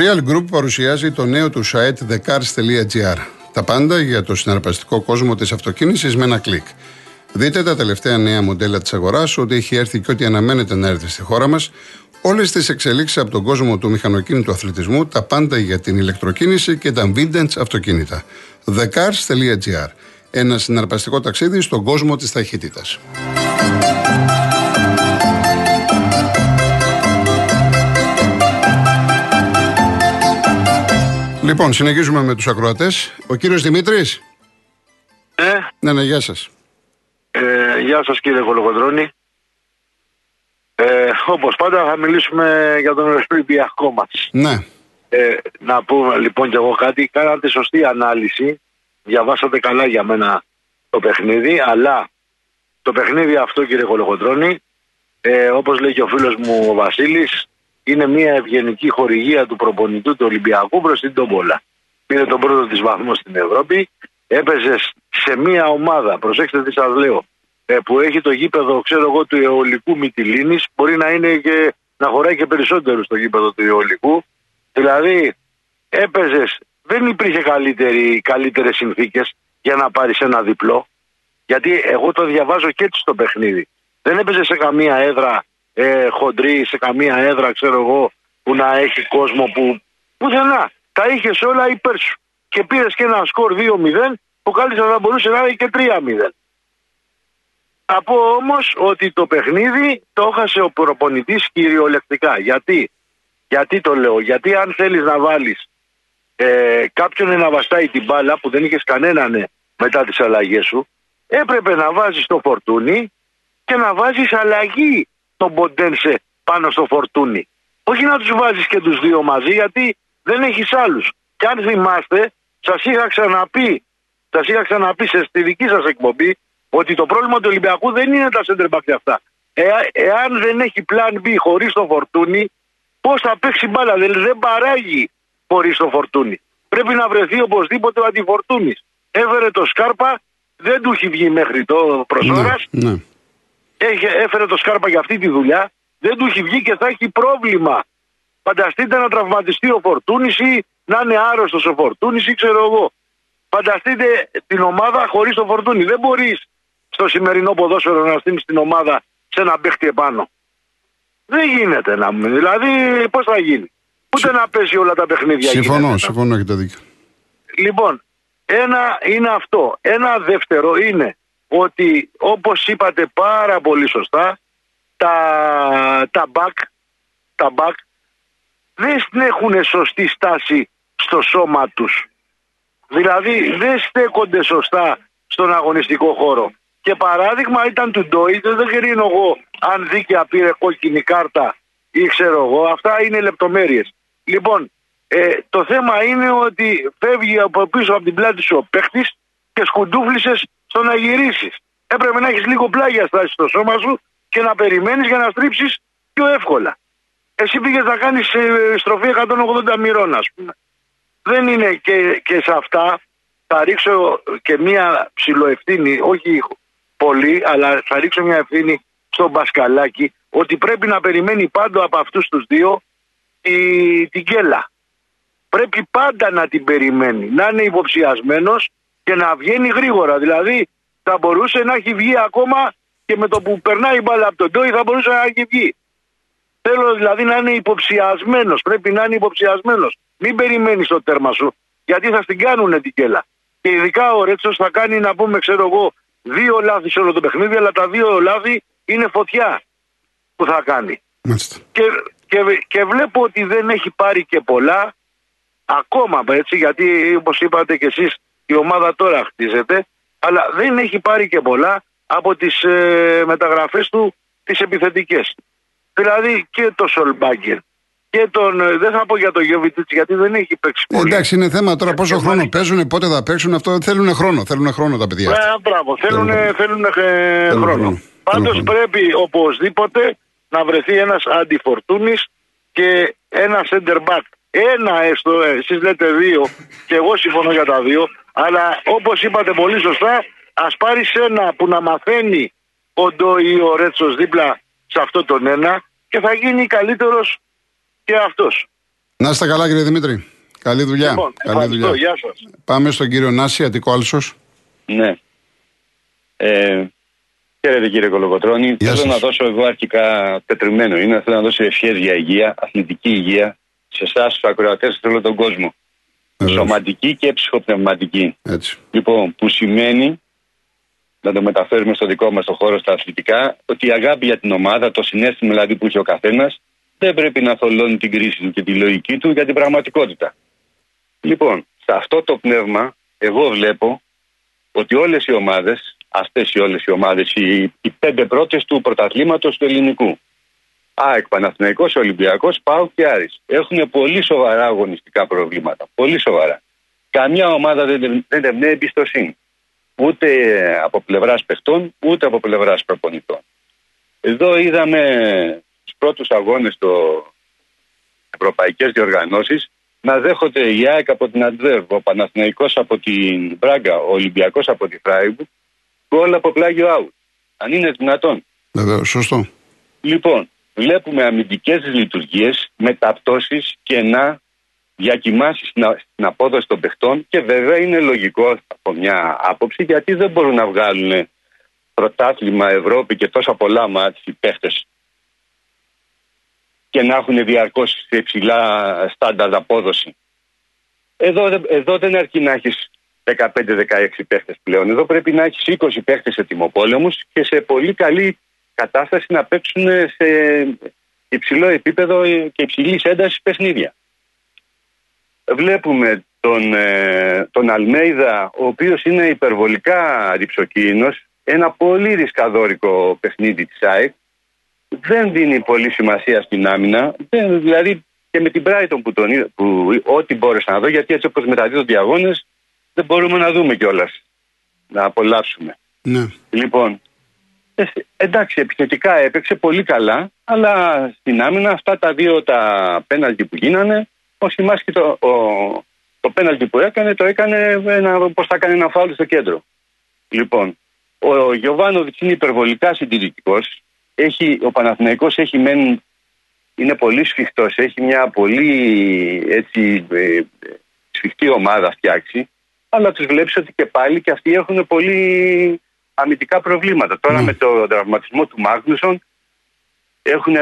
Το Real Group παρουσιάζει το νέο του site thecars.gr. Τα πάντα για το συναρπαστικό κόσμο της αυτοκίνησης με ένα κλικ. Δείτε τα τελευταία νέα μοντέλα της αγοράς, ό,τι έχει έρθει και ό,τι αναμένεται να έρθει στη χώρα μας, Όλες τις εξελίξεις από τον κόσμο του μηχανοκίνητου αθλητισμού, τα πάντα για την ηλεκτροκίνηση και τα vintage αυτοκίνητα. thecars.gr Ένα συναρπαστικό ταξίδι στον κόσμο της ταχύτητας. Λοιπόν, συνεχίζουμε με τους ακροατές. Ο κύριος Δημήτρης; Ναι. Ναι, ναι, γεια σας. Ε, γεια σας κύριε Κολοκοντρώνη. Ε, όπως πάντα θα μιλήσουμε για τον Ολυμπιακό μας. Ναι. Ε, να πούμε λοιπόν κι εγώ κάτι. Κάνατε σωστή ανάλυση. Διαβάσατε καλά για μένα το παιχνίδι. Αλλά το παιχνίδι αυτό κύριε Κολοκοντρώνη, ε, όπως λέει και ο φίλος μου ο Βασίλης, είναι μια ευγενική χορηγία του προπονητού του Ολυμπιακού προς την Τόμπολα. Πήρε τον πρώτο της βαθμός στην Ευρώπη, έπαιζε σε μια ομάδα, προσέξτε τι σας λέω, ε, που έχει το γήπεδο, ξέρω εγώ, του αιωλικού Μυτιλίνης, μπορεί να είναι και να χωράει και περισσότερο στο γήπεδο του αιωλικού. Δηλαδή, έπαιζες, δεν υπήρχε καλύτερες συνθήκες για να πάρεις ένα διπλό. Γιατί εγώ το διαβάζω και έτσι στο παιχνίδι. Δεν έπαιζε σε καμία έδρα ε, χοντρή σε καμία έδρα, ξέρω εγώ, που να έχει κόσμο που. Πουθενά. Τα είχε όλα υπέρ σου. Και πήρες και ένα σκορ 2-0, που καλύτερα θα μπορούσε να είναι και 3-0. Θα πω όμως ότι το παιχνίδι το έχασε ο προπονητής κυριολεκτικά. Γιατί; Γιατί το λέω, Γιατί αν θέλεις να βάλεις ε, κάποιον να βαστάει την μπάλα που δεν είχες κανέναν μετά τις αλλαγές σου, έπρεπε να βάζεις το φορτούνι και να βάζεις αλλαγή τον Ποντένσε πάνω στο φορτούνι. Όχι να τους βάζεις και τους δύο μαζί, γιατί δεν έχεις άλλους. Και αν θυμάστε, σας είχα ξαναπεί, σας είχα ξαναπεί σε, στη δική σας εκπομπή ότι το πρόβλημα του Ολυμπιακού δεν είναι τα center back αυτά. Ε, εάν δεν έχει πλάν B χωρίς το φορτούνι, πώς θα παίξει μπάλα; Δεν, δεν παράγει χωρίς το φορτούνι. Πρέπει να βρεθεί οπωσδήποτε ο αντιφορτούνης. Έβερε το Σκάρπα, δεν του έχει βγει μέχρι το προσώρας. Ναι, ναι έφερε το Σκάρπα για αυτή τη δουλειά, δεν του έχει βγει και θα έχει πρόβλημα. Φανταστείτε να τραυματιστεί ο Φορτούνη ή να είναι άρρωστος ο Φορτούνη ή ξέρω εγώ. Φανταστείτε την ομάδα χωρίς το Φορτούνη. Δεν μπορείς στο σημερινό ποδόσφαιρο να στείλεις την ομάδα σε ένα παίχτη επάνω. Δεν γίνεται να μου. Δηλαδή, πώς θα γίνει; Ούτε να πέσει όλα τα παιχνίδια. Συμφωνώ, γίνεται, συμφωνώ, έχετε δίκιο. Λοιπόν, ένα είναι αυτό. Ένα δεύτερο είναι ότι όπως είπατε πάρα πολύ σωστά τα, τα back, τα back δεν έχουν σωστή στάση στο σώμα τους. Δηλαδή δεν στέκονται σωστά στον αγωνιστικό χώρο. Και παράδειγμα ήταν του Ντόιτ, δεν κρίνω εγώ αν δίκαια πήρε κόκκινη κάρτα ή ξέρω εγώ, αυτά είναι λεπτομέρειες. Λοιπόν, ε, το θέμα είναι ότι φεύγει από πίσω από την πλάτη σου ο παίχτης και σκουντούφλησες στο να γυρίσεις. Έπρεπε να έχεις λίγο πλάγια στάση στο σώμα σου και να περιμένεις για να στρίψεις πιο εύκολα. Εσύ πήγες να κάνεις ε, στροφή 180 μοιρών, ας πούμε. Δεν είναι και, και σε αυτά. Θα ρίξω και μία ψηλοευθύνη, όχι πολύ, αλλά θα ρίξω μια ευθύνη στον Μπασκαλάκη ότι πρέπει να περιμένει πάντα από αυτούς τους δύο τη, την κέλα. Πρέπει πάντα να την περιμένει, να είναι υποψιασμένος και να βγαίνει γρήγορα. Δηλαδή θα μπορούσε να έχει βγει ακόμα και με το που περνάει η μπάλα από τον Ντόι θα μπορούσε να έχει βγει. Θέλω δηλαδή να είναι υποψιασμένος. Πρέπει να είναι υποψιασμένος. Μην περιμένεις το τέρμα σου, γιατί θα στην κάνουν την κέλα. Και ειδικά ο Ρέτσος θα κάνει να πούμε, ξέρω εγώ, δύο λάθη σε όλο το παιχνίδι, αλλά τα δύο λάθη είναι φωτιά που θα κάνει. Και, και, και βλέπω ότι δεν έχει πάρει και πολλά ακόμα έτσι, γιατί όπως είπατε και εσείς, η ομάδα τώρα χτίζεται αλλά δεν έχει πάρει και πολλά από τις ε, μεταγραφές του τις επιθετικές. Δηλαδή και το Σολμπάγκερ και τον, ε, δεν θα πω για το Γιώβιτιτς γιατί δεν έχει παίξει πολύ. Εντάξει είναι θέμα τώρα πόσο χρόνο παίζουν, πότε θα παίξουν, αυτό θέλουν χρόνο, θέλουν χρόνο τα παιδιά. Ναι, μπράβο, θέλουν, θέλουν, ε, χρόνο. χρόνο. Πάντως πρέπει οπωσδήποτε να βρεθεί ένας αντιφορτούνης και ένα center back. Ένα έστω, ε, εσείς λέτε δύο και εγώ συμφωνώ για τα δύο, αλλά όπως είπατε πολύ σωστά, ας πάρει ένα που να μαθαίνει ο Ντό ή ο Ρέτσος δίπλα σε αυτό τον ένα και θα γίνει καλύτερος και αυτός. Να είστε καλά, κύριε Δημήτρη. Καλή δουλειά. Λοιπόν, Καλή δουλειά. Γεια σας. Πάμε στον κύριο Νάση, Αττικό Άλσος. Ναι. Ε, χαίρετε κύριε Κολοκοτρώνη. Γεια θέλω σας. να δώσω εγώ αρχικά τετριμένο είναι. Θέλω να δώσω ευχές για υγεία, αθλητική υγεία σε εσάς του ακροατές σε όλο τον κόσμο. Βεβαίως. Σωματική και ψυχοπνευματική. Έτσι. Λοιπόν, που σημαίνει, να το μεταφέρουμε στο δικό μας το χώρο στα αθλητικά, ότι η αγάπη για την ομάδα, το συνέστημα δηλαδή που έχει ο καθένας, δεν πρέπει να θολώνει την κρίση του και τη λογική του για την πραγματικότητα. Λοιπόν, σε αυτό το πνεύμα, εγώ βλέπω ότι όλες οι ομάδες, αυτές οι όλες οι ομάδες, οι, οι πέντε πρώτες του πρωταθλήματος του ελληνικού, ΑΕΚ, Παναθηναϊκός, Ολυμπιακός, ΠΑΟ και Άρης, έχουν πολύ σοβαρά αγωνιστικά προβλήματα. Πολύ σοβαρά. Καμιά ομάδα δεν, δεν εμπνέει εμπιστοσύνη. Ούτε από πλευράς παιχτών, ούτε από πλευράς προπονητών. Εδώ είδαμε στους πρώτους αγώνες το ευρωπαϊκές διοργανώσεις να δέχονται η ΑΕΚ από την Αντβέρβ, ο Παναθηναϊκός από την Μπράγκα, ο Ολυμπιακός από τη Φράιμπουργκ, γκολ από πλάγιο άουτ. Αν είναι δυνατόν. Βεβαίως, σωστό. Λοιπόν, βλέπουμε αμυντικές λειτουργίες, μεταπτώσεις, κενά, διακοιμάσεις στην, α- στην απόδοση των παιχτών και βέβαια είναι λογικό από μια άποψη γιατί δεν μπορούν να βγάλουν πρωτάθλημα Ευρώπη και τόσα πολλά μάτια οι παίχτες και να έχουν διαρκώς σε υψηλά στάνταρ απόδοση. Εδώ, δεν- εδώ δεν αρκεί να έχεις 15-16 παίχτες πλέον. Εδώ πρέπει να έχεις 20 παίχτες ετοιμοπόλεμου και σε πολύ καλή κατάσταση να παίξουν σε υψηλό επίπεδο και υψηλή ένταση παιχνίδια. Βλέπουμε τον, ε, τον Αλμέιδα, ο οποίος είναι υπερβολικά ρηψοκίνητος, ένα πολύ ρισκαδόρικο παιχνίδι της ΑΕΚ, δεν δίνει πολύ σημασία στην άμυνα, δεν, δηλαδή και με την Brighton που, τον, είδα- που ό,τι μπόρεσα να δω, γιατί έτσι όπως μεταδίδονται οι αγώνες δεν μπορούμε να δούμε κιόλας να απολαύσουμε. Ναι. Λοιπόν, ε, εντάξει, επιθετικά έπαιξε πολύ καλά, αλλά στην άμυνα αυτά τα δύο τα πέναλτι που γίνανε, ο Σιμάσκι το, ο, το πέναλτι που έκανε, το έκανε ένα, πώς θα έκανε ένα φάουλ στο κέντρο. Λοιπόν, ο Γιωβάνοβιτς είναι υπερβολικά συντηρητικός, έχει, ο Παναθηναϊκός έχει μεν, είναι πολύ σφιχτός, έχει μια πολύ έτσι, ε, σφιχτή ομάδα φτιάξει, αλλά τους βλέπεις ότι και πάλι και αυτοί έχουν πολύ αμυντικά προβλήματα. Τώρα με το τραυματισμό του Μάγνουσον έχουν,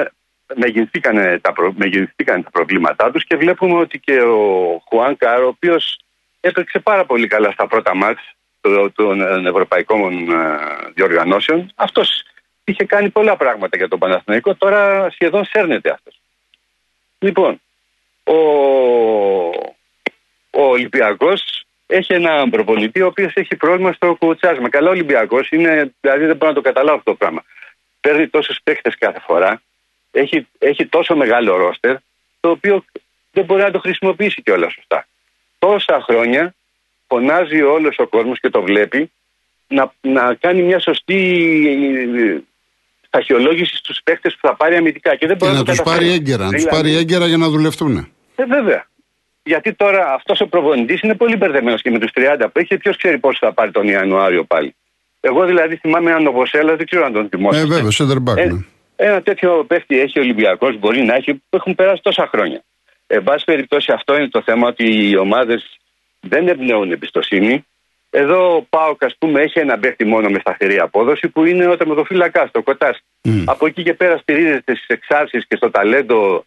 μεγενθήκανε τα, προ, μεγενθήκανε τα προβλήματά τους και βλέπουμε ότι και ο Χουάν Κάρο, ο οποίος έπαιξε πάρα πολύ καλά στα πρώτα μάτς των, των ευρωπαϊκών ε, διοργανώσεων, αυτός είχε κάνει πολλά πράγματα για τον Παναθηναϊκό, τώρα σχεδόν σέρνεται αυτός. Λοιπόν, ο, ο Ολυμπιακός έχει έναν προπονητή ο οποίος έχει πρόβλημα στο κουτσάσμα. Καλά, ο Ολυμπιακός είναι, δηλαδή δεν μπορώ να το καταλάβω αυτό το πράγμα. Παίρνει τόσους παίχτες κάθε φορά, έχει, έχει τόσο μεγάλο ρόστερ, το οποίο δεν μπορεί να το χρησιμοποιήσει κιόλας σωστά. Τόσα χρόνια φωνάζει όλος ο κόσμος και το βλέπει να, να κάνει μια σωστή ε, σταχυολόγηση στους παίχτες που θα πάρει αμυντικά. Και, δεν Και μπορεί να το τους καταφέρει. πάρει έγκαιρα, να τους Δηλαδή, πάρει έγκαιρα για να δουλευτούν. ε, βέβαια. Γιατί τώρα αυτός ο προπονητής είναι πολύ μπερδεμένος και με τους 30 που έχει, ποιος ξέρει πόσο θα πάρει τον Ιανουάριο πάλι. Εγώ δηλαδή θυμάμαι έναν Νοβοσέλα, δεν ξέρω αν τον θυμόσαστε. Ε, βέβαια, center back. Ε, ναι. ένα τέτοιο παίχτη έχει ο Ολυμπιακός, μπορεί να έχει, που έχουν περάσει τόσα χρόνια. Εν πάση περιπτώσει, αυτό είναι το θέμα ότι οι ομάδες δεν εμπνέουν εμπιστοσύνη. Εδώ ο Πάοκ, ας πούμε, έχει ένα παίχτη μόνο με σταθερή απόδοση που είναι ο τερματοφύλακας, το Κοτά. Μμ. Από εκεί και πέρα στηρίζεται στις εξάρσεις και στο ταλέντο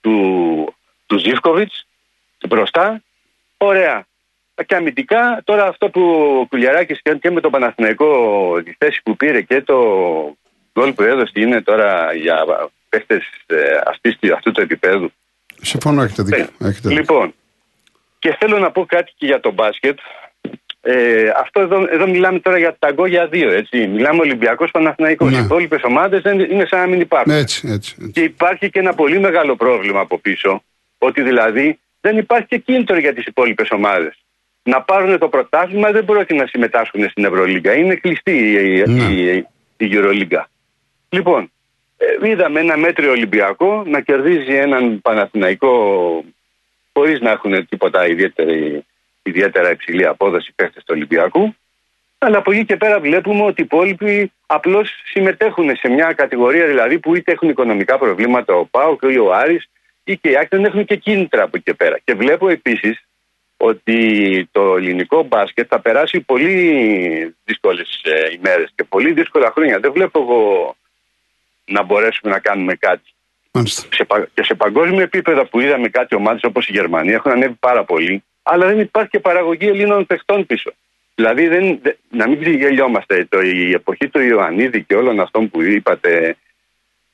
του, του Ζήφκοβιτς μπροστά. Ωραία. Και αμυντικά, τώρα αυτό που ο Κουλιαράκης και με τον Παναθηναϊκό, τη θέση που πήρε και το γκολ που έδωσε είναι τώρα για παίχτες αυτού του επίπεδου. Συμφωνώ, έχετε δίκιο. Ναι. Έχετε δίκιο. Λοιπόν, και θέλω να πω κάτι και για το μπάσκετ. Ε, αυτό εδώ, εδώ μιλάμε τώρα για ταγκό για δύο, έτσι. Μιλάμε Ολυμπιακός Παναθηναϊκός. Ναι. Οι υπόλοιπες ομάδες είναι σαν να μην υπάρχουν. Έτσι, έτσι. έτσι. Και υπάρχει και ένα πολύ μεγάλο πρόβλημα από πίσω. Ότι δηλαδή δεν υπάρχει και κίνητρο για τις υπόλοιπες ομάδες. Να πάρουν το πρωτάθλημα δεν πρόκειται να συμμετάσχουν στην Ευρωλίγκα. Είναι κλειστή η, Ναι. η, η Euroliga. Λοιπόν, ε, είδαμε ένα μέτριο Ολυμπιακό να κερδίζει έναν Παναθηναϊκό χωρίς να έχουν τίποτα ιδιαίτερη, ιδιαίτερα υψηλή απόδοση παίχτε του Ολυμπιακού. Αλλά από εκεί και πέρα βλέπουμε ότι οι υπόλοιποι απλώς συμμετέχουν σε μια κατηγορία δηλαδή που είτε έχουν οικονομικά προβλήματα ο Πάο και ο Άρης ή και οι άκρη δεν έχουν και κίνητρα από εκεί και πέρα. Και βλέπω επίσης ότι το ελληνικό μπάσκετ θα περάσει πολύ δύσκολες ημέρες και πολύ δύσκολα χρόνια. Δεν βλέπω εγώ να μπορέσουμε να κάνουμε κάτι. Σε, και σε παγκόσμιο επίπεδο που είδαμε κάτι ομάδες όπως η Γερμανία έχουν ανέβει πάρα πολύ, αλλά δεν υπάρχει και παραγωγή Ελλήνων παιχτών πίσω. Δηλαδή, δεν, να μην γελιόμαστε. Το, η εποχή του Ιωαννίδη και όλων αυτών που είπατε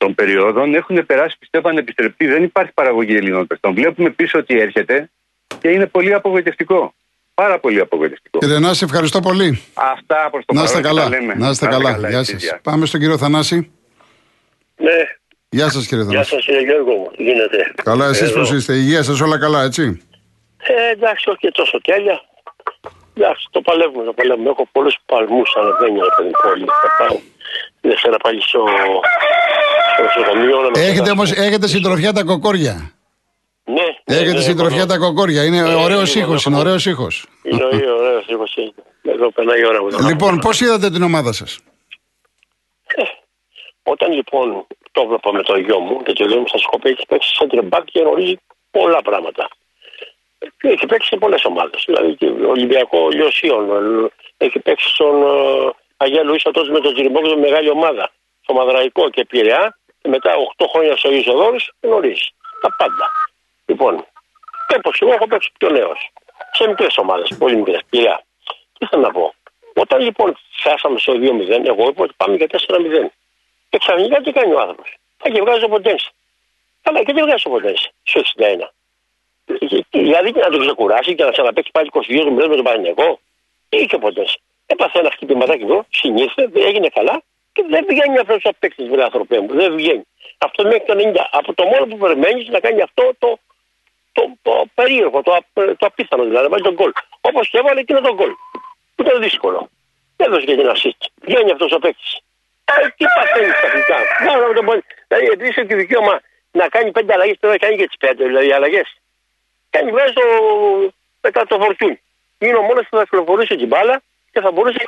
των περιόδων έχουν περάσει, πιστεύω, ανεπιστρεπτή. Δεν υπάρχει παραγωγή Ελλήνων παιχτών. Βλέπουμε πίσω ότι έρχεται και είναι πολύ απογοητευτικό. Πάρα πολύ απογοητευτικό. Κύριε Νάση, ευχαριστώ πολύ. Αυτά προς το να είστε καλά. Να είστε καλά. καλά. Γεια σας. Πάμε στον κύριο Θανάση. Ναι. Γεια σας, κύριε Θανάση. Γεια σας, κύριε Γιώργο μου. Γίνεται. Καλά, εσείς πώς είστε; Υγεία σας, όλα καλά, έτσι; Ε, εντάξει, όχι και τόσο τέλεια. Εντάξει, το παλεύουμε, το παλεύουμε. Έχω πολλούς παλμούς ανεβαίνει από την πόλη. Θα πάω Δευτέρα πάλι στο, στο νοσοκομείο. Έχετε όμω έχετε συντροφιά τα κοκόρια. Ναι. Έχετε ναι, συντροφιά τα κοκόρια. Είναι ναι, ωραίος ήχος. Είναι ωραίος ήχος. Είναι ωραίος ήχος. Εδώ περνάει η ώρα μου. Λοιπόν, πώς είδατε την ομάδα σας; Ε, όταν λοιπόν το έβλεπα με το γιο μου και το γιο μου στα σκόπια έχει παίξει σαν τρεμπάκ και γνωρίζει πολλά πράγματα. Και έχει παίξει σε πολλές ομάδες. Δηλαδή και Ολυμπιακό Λιωσίων, έχει παίξει στον uh, Αγία Λουίσα τότε με τον Τζιριμπόκ μεγάλη ομάδα. Στο Μαδραϊκό και Πειραιά. Και μετά 8 χρόνια στο Ισοδόρο γνωρίζεις τα πάντα. Λοιπόν, όπω εγώ έχω παίξει πιο νέος. Σε μικρές ομάδες, πολύ μικρές. Πειραιά. Τι θέλω να πω. Όταν λοιπόν φτάσαμε στο 2-0, εγώ είπα ότι πάμε για 4-0. Και ξαφνικά τι κάνει ο άνθρωπος. Θα και βγάζει ο Ποντένσε. Αλλά και δεν βγάζει ο Ποντένσε στο 61. Δηλαδή και να τον ξεκουράσει και να ξαναπέξει πάλι 22 μήνε με τον Παναγενικό. Ή και ποτέ. Έπαθε ένα χτυπηματάκι εδώ, συνήθως, έγινε καλά και δεν βγαίνει αυτός ο παίκτη, βρε άνθρωπέ μου. Δεν βγαίνει. Αυτό μέχρι το 90. Από το μόνο που περιμένεις να κάνει αυτό το, το, το περίεργο, το, το απίθανο δηλαδή, να βάλει τον γκολ. Όπως και έβαλε εκείνο τον γκολ. Που ήταν δύσκολο. Δεν έδωσε και την assist. Βγαίνει αυτός ο παίκτη. Ε, τι παθαίνεις ξαφνικά. Δηλαδή, επειδή έχει το δικαίωμα να κάνει πέντε αλλαγές, πρέπει να κάνει και τις πέντε δηλαδή αλλαγές κάνει βγάζει το, μετά το φορτούν. Είναι ο μόνος που θα κυκλοφορήσει την μπάλα και θα μπορούσε.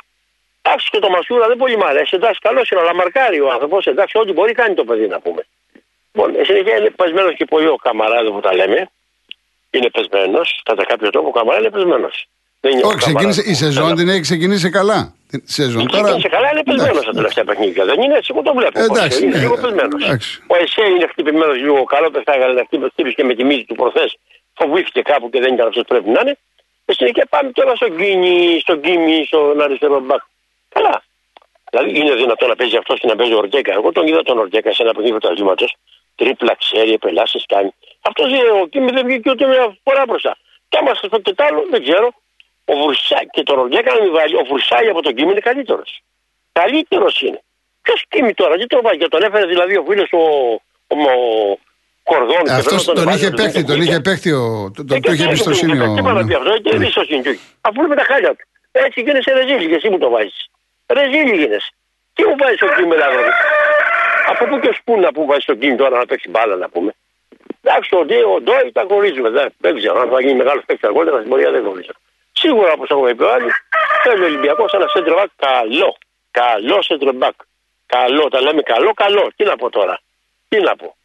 Εντάξει και το Μασούρα δεν πολύ μ' αρέσει. Εντάξει, καλός είναι, αλλά μαρκάρει ο άνθρωπος. Εντάξει, ό,τι μπορεί κάνει το παιδί να πούμε. Λοιπόν, συνεχεία είναι πεσμένος και πολύ ο Καμαράδο που τα λέμε. Είναι πεσμένος. Κατά κάποιο τρόπο ο Καμαρά είναι πεσμένος. Όχι, ξεκίνησε, η σεζόν την έχει ξεκινήσει καλά. Την σεζόν τώρα. Ξεκίνησε καλά, είναι πεσμένος στα τελευταία παιχνίδια. Δεν είναι έτσι, εγώ το βλέπω. Εντάξει, είναι ναι, λίγο πεσμένος. Ο Εσέ είναι χτυπημένος λίγο καλό, δεν θα έκανε να χτύπησε και με τη μύτη του προθέ φοβήθηκε κάπου και δεν ήταν αυτός πρέπει να είναι. Και συνεχεία πάμε τώρα στον Κίνη, στον Κίμη, στον αριστερό μπακ. Καλά. Δηλαδή είναι δυνατόν να παίζει αυτός και να παίζει ο Ορτέκα. Εγώ τον είδα τον Ορτέκα σε ένα παιχνίδι του αθλήματο. Τρίπλα ξέρει, επελάσεις κάνει. Αυτός ο Κίμη δεν βγήκε ούτε μια φορά μπροστά. Και άμα στο τετάλο δεν ξέρω. Ο Βουρσάι και τον Ορτέκα να μην βάλει. Ο Βουρσάι από τον Κίμη είναι καλύτερος. Καλύτερος είναι. Ποιος Κίμη τώρα, τι τον βάζει. Και τον έφερε δηλαδή ο φίλος ο, ο, ο, κορδόν. Αυτός τον, τον είχε παίχτη, τον είχε παίχτη, ο, τον, το είχε εμπιστοσύνη. Τι είπα να πει αυτό, και εμπιστοσύνη του. Αφού είναι με τα χάλια του. Έτσι γίνεσαι ρεζίλι και εσύ μου το βάζεις. Ρεζίλι γίνεσαι. Τι μου βάζεις στο κίνημα μετά Από πού και σπού να που βάζεις στο κίνημα τώρα να παίξει μπάλα να πούμε; Εντάξει, ο Ντέ, ο Ντόι τα γνωρίζουμε. Δεν, δεν ξέρω αν θα γίνει μεγάλος παίκτης αργότερα στην πορεία δεν γνωρίζω. Σίγουρα όπως έχουμε πει άλλοι, θέλει ο Ολυμπιακός ένα σέντρεμπακ καλό. Καλό σέντρεμπακ. Καλό, τα λέμε καλό, καλό. Τι να πω τώρα. Τι να πω.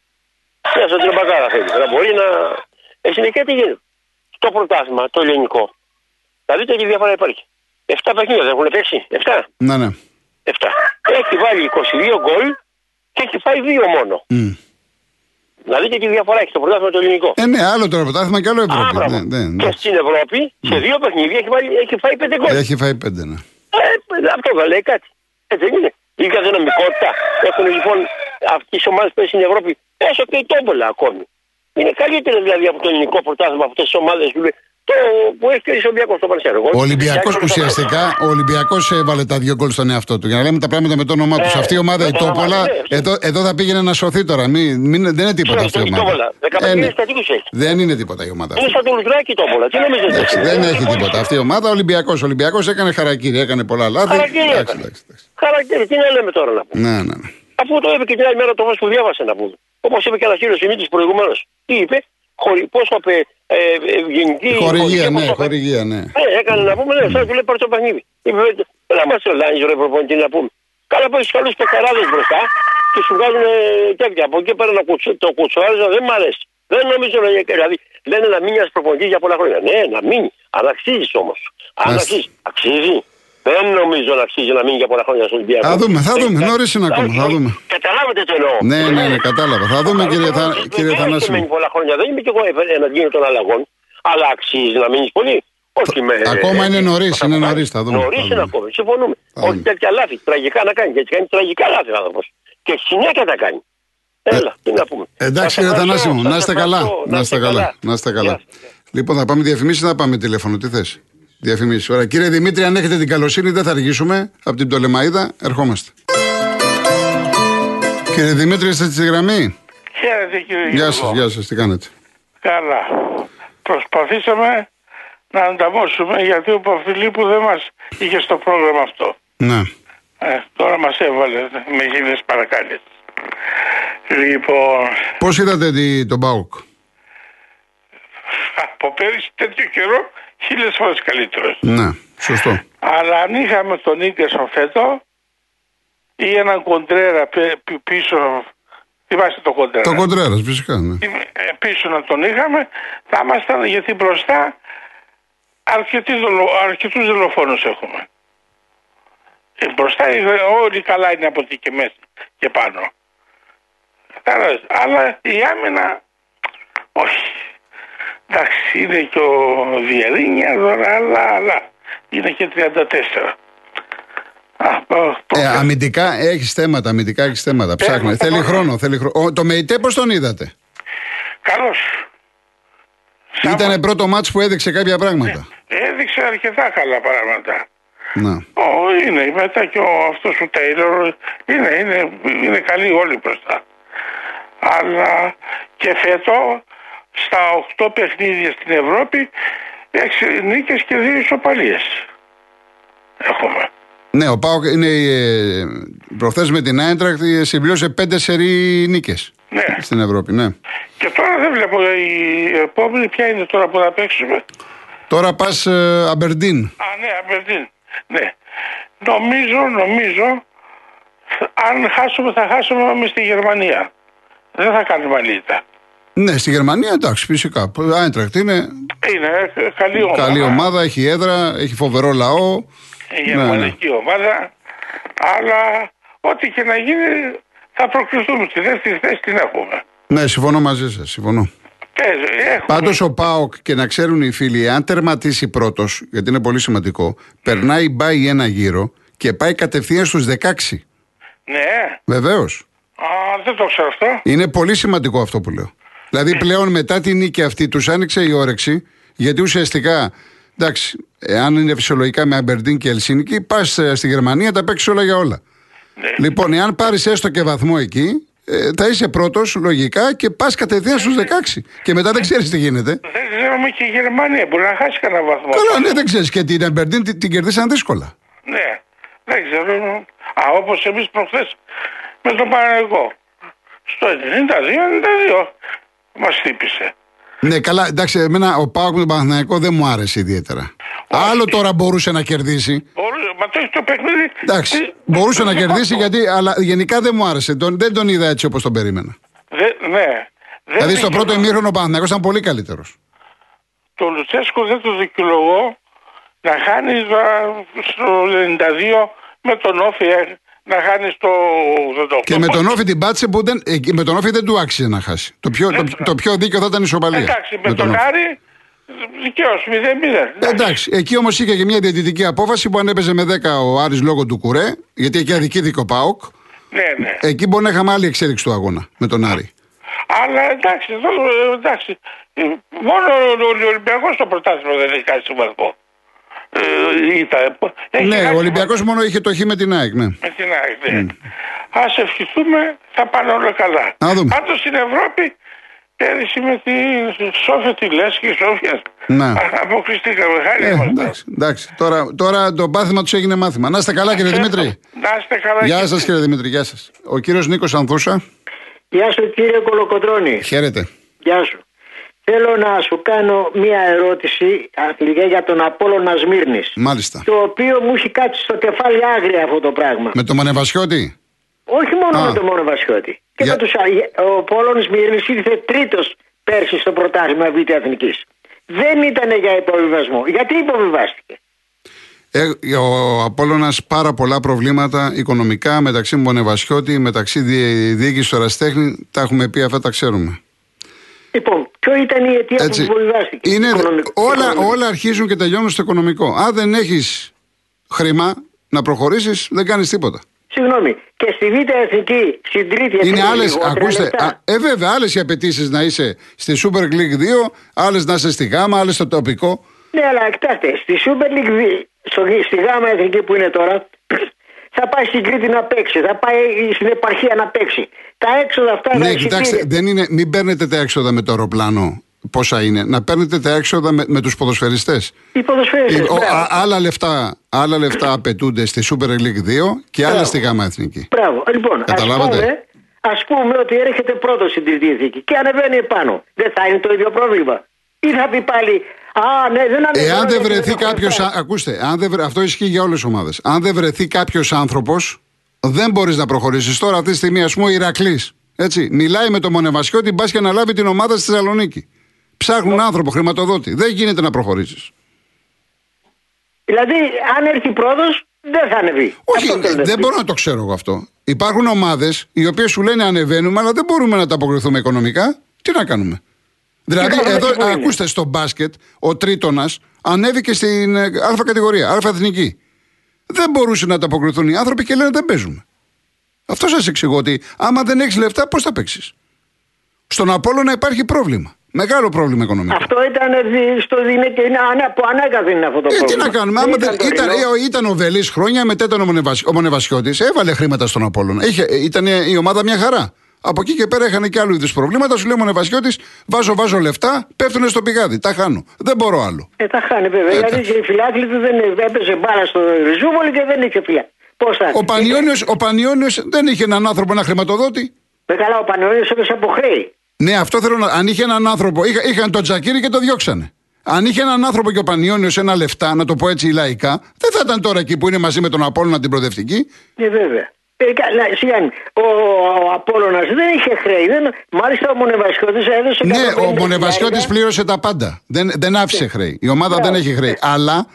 Μια σεντερμπακάρα θέλει. Να μπορεί να. Εσύ και τι γίνεται. Το πρωτάθλημα, το ελληνικό. Θα δείτε τι διαφορά υπάρχει. 7 παιχνίδια δεν έχουν παίξει. 7. Ναι, ναι. 7. Έχει βάλει 22 γκολ και έχει φάει 2 μόνο. Mm. Να δείτε τι διαφορά έχει το πρωτάθλημα το ελληνικό. Ε, ναι, άλλο το πρωτάθλημα και άλλο Ευρώπη. Α, ναι, ναι, ναι. Και στην Ευρώπη σε δύο παιχνίδια έχει, βάλει, έχει φάει 5 γκολ. Έχει φάει 5, ναι. Ε, αυτό δεν λέει κάτι. Έτσι δεν είναι. Η δυναμικότητα. Έχουν λοιπόν αυτέ οι ομάδες που στην Ευρώπη Όσο και η Τόμπολα ακόμη. Είναι καλύτερη δηλαδή από το ελληνικό πρωτάθλημα αυτές τις ομάδες που έχει και ο Ολυμπιακός στο Παρσέργο. Ο Ολυμπιακός ουσιαστικά ο Ολυμπιακός έβαλε τα δύο γκολ στον εαυτό του. Για να λέμε τα πράγματα με το όνομά τους. Ε, Αυτή η ομάδα η Τόπολα εδώ, εδώ θα πήγαινε να σωθεί τώρα. Μην, μην, δεν είναι τίποτα αυτή η ομάδα. Ε, ναι. Δεν είναι τίποτα η ομάδα. Είναι σαν το Λουτράκι η Τόπολα. Τι νομίζετε. Δεν έχει τίποτα. Αυτή η ομάδα ο Ολυμπιακός. Ο Ολυμπιακός έκανε χαρακτήρι, έκανε πολλά λάθη. Χαρακτήρι. Τι να λέμε τώρα να πούμε. Ναι, ναι. Αφού το είπε και την άλλη μέρα το που διάβασε να πούμε. Όπως είπε και ένας κύριος Σιμίτη προηγουμένως. Τι είπε, χωρι, πώς το είπε, ε, ευγενική. Χορηγία, ναι, χορηγία, ναι. Ε, έκανε να πούμε, ναι, σαν του λέει πάρει το παιχνίδι. Είπε, δεν μας τρελάνει, ρε προπονητή να πούμε. Καλά που έχει καλού πεκαράδες μπροστά και σου βγάζουν τέτοια. Από εκεί πέρα το κουτσουάριζα δεν μ' αρέσει. Δεν νομίζω να είναι. Δηλαδή, λένε να μείνει ένας προπονητής για πολλά χρόνια. Ναι, να μείνει. Αλλά αξίζεις όμως. Αν Μάλιστα. αξίζεις. Αξίζει. Δεν νομίζω να αξίζει να μείνει για πολλά χρόνια στον Ολυμπιακό. Θα δούμε, θα Ε, δούμε. ε, Νωρίς είναι ακόμα. όχι, Θα όχι. δούμε. Καταλάβετε το εννοώ. Ναι, ναι, ναι, κατάλαβα. Θα δούμε, κύριε, Θα- κύριε Βεβαίως Θανάση. και μένει πολλά χρόνια. Δεν είμαι και εγώ εναντίον των αλλαγών. Αλλά αξίζει να μείνεις πολύ. Όχι με. Ακόμα είναι νωρίς, θα είναι το νωρίς, κάνει. θα δούμε, Νωρίς θα είναι δούμε. ακόμα. Συμφωνούμε. Θα Όχι δούμε. τέτοια λάθη. Τραγικά να κάνει. Γιατί κάνει τραγικά λάθη ο άνθρωπος. Και συνέχεια τα κάνει. Έλα, τι να πούμε. Ε, Εντάξει, Σας κύριε ευχαριστώ, Θανάση μου, σας να είστε καλά. ευχαριστώ. Να είστε καλά. Να είστε καλά. Γεια σας. Λοιπόν, θα πάμε διαφημίσεις ή θα πάμε τηλέφωνο. Τι θες; Διαφημίσεις. Ωραία. Κύριε Δημήτρη, αν έχετε την καλοσύνη, δεν θα αργήσουμε. Από την Πτολεμαίδα ερχόμαστε. Κύριε Δημήτρη, είστε στη γραμμή; Χαίρετε κύριε Γεια Γιώργο. σας, γεια σας, τι κάνετε; Καλά. Προσπαθήσαμε να ανταμώσουμε γιατί ο Παφιλίππου δεν μας είχε στο πρόγραμμα αυτό. Ναι. Ε, τώρα μας έβαλε με γίνες παρακάλες. Λοιπόν, Πώς είδατε τη- τον Μπάουκ. από πέρυσι τέτοιο καιρό χίλιες φορές καλύτερος. Ναι, σωστό. Αλλά αν είχαμε τον Νίκεσον φέτο ή έναν κοντρέρα πι- πι- πίσω, θυμάστε το κοντρέρα. Το κοντρέρα, φυσικά. Ναι. Ε, πίσω να τον είχαμε, θα ήμασταν γιατί μπροστά αρκετοί δολο, αρκετούς δολοφόνους έχουμε. Ε, μπροστά ε, όλοι καλά είναι από εκεί και μέσα και πάνω. Κατάλαβες. Αλλά η άμυνα όχι. Εντάξει, είναι και ο Διερίνια τώρα, αλλά, αλλά είναι και 34. Α, προ- Ε, προ- αμυντικά έχεις θέματα, αμυντικά έχεις θέματα. Ψάχνει. το Θέλει μόνο. χρόνο. Θέλει χρόνο. Ο, το ΜΕΙΤΕ πώς τον είδατε; Καλώς. Ήταν πρώτο μάτς που έδειξε κάποια πράγματα. Έδειξε αρκετά καλά πράγματα. Να. Ω, είναι μετά και ο, αυτός ο Τέιλορ είναι, είναι, είναι καλοί όλοι μπροστά. Αλλά και φέτο στα 8 παιχνίδια στην Ευρώπη 6 νίκες και 2 ισοπαλίες έχουμε. Ναι, ο Πάοκ είναι ε, προχθές με την Άιντρακτ ε, συμπλήρωσε πέντε σερή νίκες Ναι. στην Ευρώπη. Ναι. Και τώρα δεν βλέπω η επόμενη ποια είναι τώρα που θα παίξουμε. Τώρα πας ε, Αμπερντίν. Α, ναι, Αμπερντίν. Ναι. Νομίζω, νομίζω, αν χάσουμε θα χάσουμε με στη Γερμανία. Δεν θα κάνουμε αλήθεια. Ναι, στη Γερμανία εντάξει, φυσικά. Άιντρακτ είναι Είναι ε, καλή ομάδα. καλή ομάδα, έχει έδρα, έχει φοβερό λαό. Η γερμανική ομάδα. Αλλά ό,τι και να γίνει θα προκριθούμε. Στη δεύτερη θέση την έχουμε. Ναι, συμφωνώ μαζί σας, συμφωνώ. Παίζει, έχουμε. Πάντως ο Πάοκ και να ξέρουν οι φίλοι, αν τερματίσει πρώτος, γιατί είναι πολύ σημαντικό, περνάει μπάει ένα γύρο και πάει κατευθείαν στους 16. Ναι. Βεβαίως. Α, δεν το ξέρω αυτό. Είναι πολύ σημαντικό αυτό που λέω. Δηλαδή πλέον μετά τη νίκη αυτή τους άνοιξε η όρεξη, γιατί ουσιαστικά, εντάξει, αν είναι φυσιολογικά με Αμπερντίν και Ελσίνικη, πας στη Γερμανία, τα παίξεις όλα για όλα. Ναι. Λοιπόν, εάν πάρεις έστω και βαθμό εκεί, ε, θα είσαι πρώτος λογικά και πας κατευθείαν στους 16. Και μετά δεν ξέρεις τι γίνεται. Δεν ξέρουμε και η Γερμανία. Μπορεί να χάσει κανένα βαθμό. Καλά, ναι, δεν ξέρεις και την Αμπερντίν την, την κερδίσαν δύσκολα. Ναι. Δεν ξέρω. Α, όπως εμείς προχθές με τον Παναγικό. Στο 92-92 μας χτύπησε. Ναι, καλά, εντάξει, εμένα ο Πάοκ με τον Παναθηναϊκό δεν μου άρεσε ιδιαίτερα. Άλλο τώρα μπορούσε να κερδίσει. Μπορούσε, μα το έχεις το παιχνίδι. Εντάξει, Ε, μπορούσε να δικό κερδίσει του. γιατί, αλλά γενικά δεν μου άρεσε. Τον, δεν τον είδα έτσι όπως τον περίμενα. Δε- ναι. Δεν Δηλαδή στο δικαιολογώ- πρώτο ημίχρονο ο Παναθηναϊκός ήταν πολύ καλύτερος. Το Λουτσέσκο δεν το δικαιολογώ να χάνει στο 92 με τον Όφη ε, να χάνεις στο 88. Και με τον Όφη την πάτησε που δεν, εκεί με τον Όφη δεν του άξιζε να χάσει. Το πιο, το, το πιο δίκαιο θα ήταν η ισοπαλία. Εντάξει, με, τον Όφη. Άρη δικαίως 0-0. Εντάξει, εκεί όμως είχε και μια διαιτητική απόφαση που αν έπαιζε με 10 ο Άρης λόγω του Κουρέ, γιατί εκεί αδικήθηκε ο Πάοκ. Ναι, ναι. Εκεί μπορεί να είχαμε άλλη εξέλιξη του αγώνα με τον Άρη. Αλλά εντάξει, εδώ, ε, εντάξει. ε, Μόνο ο Ολυμπιακός στο πρωτάθλημα δεν έχει κάνει βαθμό. Ε, ήταν, έχει ναι, χάσει ο Ολυμπιακός μόνο είχε το χ με την ΑΕΚ, ναι. Με την ΑΕΚ, ναι. Ας ευχηθούμε, θα πάνε όλα καλά. Να δούμε. Πάντως στην Ευρώπη, πέρυσι με τη Σόφια τη Λέσχη, η Σόφια, Ναι. α, αποκλειστήκαμε. Χάρη Ε, μας. εντάξει, εντάξει. Τώρα, τώρα το πάθημα τους έγινε μάθημα. Να είστε καλά, κύριε Δημήτρη. Να είστε καλά. Γεια και σας, εσείς. κύριε Δημήτρη, γεια σας. Ο κύριος Νίκος Ανθούσα. Γεια σου κύριε Κολοκοτρώνη. Χαίρετε. Γεια σου. Θέλω να σου κάνω μία ερώτηση αθλητικά για τον Απόλλωνα Σμύρνης Μάλιστα. το οποίο μου έχει κάτσει στο κεφάλι άγρια αυτό το πράγμα. Με το Μονεβασιώτη. Όχι μόνο Α. με τον μόνο Βασιώτη. Και Για- με τους, α- ο Απόλλωνας Σμύρνης ήρθε τρίτος πέρσι στο πρωτάθλημα Β' Εθνικής. Δεν ήταν για υποβιβασμό. Γιατί υποβιβάστηκε; Ε, ο Απόλλωνας πάρα πολλά προβλήματα οικονομικά μεταξύ Μονεβασιώτη, μεταξύ διοίκησης του Ραστέχνη. Τα έχουμε πει, αυτά τα ξέρουμε. Λοιπόν, ποιο ήταν η αιτία Έτσι, που υποβιβάστηκε. Είναι, όλα, όλα αρχίζουν και τελειώνουν στο οικονομικό. Αν δεν έχεις χρήμα να προχωρήσεις, δεν κάνεις τίποτα. Συγγνώμη, και στη Β' Εθνική, στην Τρίτη Εθνική. Είναι άλλε, ακούστε, α, ε, βέβαια, άλλες οι απαιτήσεις να είσαι στη Super League 2, άλλες να είσαι στη Γάμα, άλλες στο τοπικό. Ναι, αλλά κοιτάξτε, στη Super League 2, στο, στη Γάμα Εθνική που είναι τώρα, θα πάει στην Κρήτη να παίξει, θα πάει στην επαρχία να παίξει. Τα έξοδα αυτά ναι, κοιτάξτε, δεν είναι, μην παίρνετε τα έξοδα με το αεροπλάνο πόσα είναι. Να παίρνετε τα έξοδα με, με τους ποδοσφαιριστές. Οι ποδοσφαιριστές. Άλλα λεφτά, άλλα λεφτά απαιτούνται στη Super League 2 και άλλα στη ΓΑΜΑ Εθνική. Μπράβο. Λοιπόν, Καταλάβατε; Α πούμε, ότι έρχεται πρώτος στην τρίτη εθνική και ανεβαίνει επάνω. Δεν θα είναι το ίδιο πρόβλημα. Ή θα πει πάλι, Α, ναι, δεν Εάν δεν βρεθεί κάποιος. Ακούστε, αν δεν, αυτό ισχύει για όλες τις ομάδες. Αν δεν βρεθεί κάποιος άνθρωπος, δεν μπορείς να προχωρήσεις. Τώρα, αυτή τη στιγμή, ας πούμε, ο Ηρακλής. Έτσι, μιλάει με το Μονεβασιώτη, μπας και να λάβει την ομάδα στη Θεσσαλονίκη. Ψάχνουν άνθρωπο, χρηματοδότη. Δεν γίνεται να προχωρήσεις. Δηλαδή, αν έρθει πρώτο, δεν θα ανεβεί. Όχι, δεν μπορώ να το ξέρω εγώ αυτό. Υπάρχουν ομάδες οι οποίες σου λένε ανεβαίνουμε, αλλά δεν μπορούμε να τα αποκριθούμε οικονομικά. Τι να κάνουμε; Δηλαδή, εδώ, ακούστε, στο μπάσκετ, ο Τρίτονας ανέβηκε στην ε, Α κατηγορία, Α εθνική. Δεν μπορούσε να τα αποκριθούν οι άνθρωποι και λένε δεν παίζουμε. Αυτό σας εξηγώ ότι άμα δεν έχεις λεφτά, πώς θα παίξεις. Στον Απόλλωνα υπάρχει πρόβλημα. Μεγάλο πρόβλημα οικονομικό. Αυτό ήταν στο και είναι που ανέκαθεν είναι αυτό το πρόβλημα. Ε, τι να κάνουμε, άμα ήταν, ήταν, ε, ήταν ο Βελής χρόνια, μετά ήταν ο Μονεβασιώτης, έβαλε χρήματα στον Απόλλωνα. Είχε, ήταν η ομάδα μια χαρά. Από εκεί και πέρα είχαν και άλλου είδους προβλήματα. Σου λέει ο Μονεβασιώτη, βάζω, βάζω λεφτά, πέφτουν στο πηγάδι. Τα χάνω. Δεν μπορώ άλλο. Ε, τα χάνει βέβαια. Ε, γιατί η φιλάθλη του δεν έπαιζε μπάλα στο Ριζούβολη και δεν είχε φιλιά. Πώς θα ο Πανιόνιος, ο Πανιόνιος δεν είχε έναν άνθρωπο να χρηματοδότη. Με καλά, ο Πανιόνιος έπεσε από χρέη. Ναι, αυτό θέλω να. Αν είχε έναν άνθρωπο, είχα, είχαν τον Τζακίρι και το διώξανε. Αν είχε έναν άνθρωπο και ο Πανιόνιος ένα λεφτά, να το πω έτσι λαϊκά, δεν θα ήταν τώρα εκεί που είναι μαζί με τον Απόλυνα την προοδευτική. Ναι, βέβαια. Ε, ο, ο Απόλλωνας δεν είχε χρέη. Δεν, μάλιστα ο Μονεβασιώτης έδωσε Ναι, ο Μονεβασιώτης πλήρωσε τα πάντα. Δεν, δεν άφησε χρέη. Η ομάδα δεν έχει χρέη. Αλλά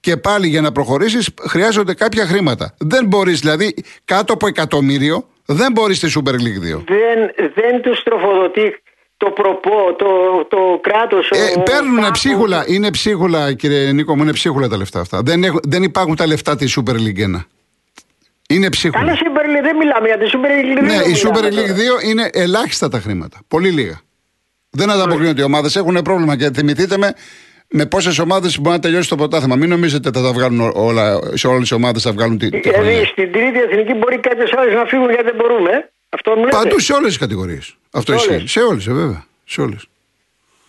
και πάλι για να προχωρήσεις χρειάζονται κάποια χρήματα. Δεν μπορείς δηλαδή κάτω από εκατομμύριο δεν μπορείς στη Super League 2. Δεν, δεν τους τροφοδοτεί το προπό, το, το κράτος. Ε, παίρνουν ψίχουλα. Είναι ψίχουλα, κύριε Νίκο μου, είναι ψίχουλα τα λεφτά αυτά. Δεν, έχουν, δεν υπάρχουν τα λεφτά της Super League 1. Είναι ψίχουλα. Καλά, Super League δεν μιλάμε για τη Super League 2. Ναι, η Super League 2 είναι ελάχιστα τα χρήματα. Πολύ λίγα. Δεν ανταποκρίνονται οι ομάδες. Έχουν πρόβλημα και θυμηθείτε με με πόσες ομάδες μπορεί να τελειώσει το πρωτάθλημα. Μην νομίζετε ότι θα τα βγάλουν όλα, σε όλες τι ομάδες θα βγάλουν τη, τη Δηλαδή στην τρίτη εθνική μπορεί κάποιες άλλε να φύγουν γιατί δεν μπορούμε. Αυτό μου λέτε. Παντού σε όλες τις κατηγορίες. Αυτό ισχύει. Σε όλες, ε, βέβαια. Σε όλες.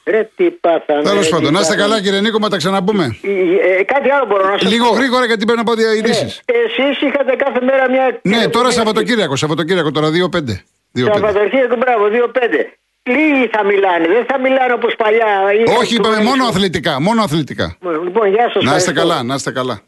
Ρε τι πάθαμε. Τέλος πάντων, να είστε καλά κύριε Νίκο, μα τα ξαναπούμε. Ε, ε, κάτι άλλο μπορώ να σας Λίγο γρήγορα γιατί πρέπει να πω διαειδήσει. Ε, Εσείς είχατε κάθε μέρα μια. Ναι, τώρα Σαββατοκύριακο, Σαββατοκύριακο τώρα 2-5. Σαββατοκύριακο, μπράβο, 2-5. Λίγοι θα μιλάνε, δεν θα μιλάνε όπως παλιά. Όχι, είπαμε μόνο αθλητικά. Μόνο αθλητικά. Λοιπόν, γεια σας. Να είστε καλά, να είστε καλά.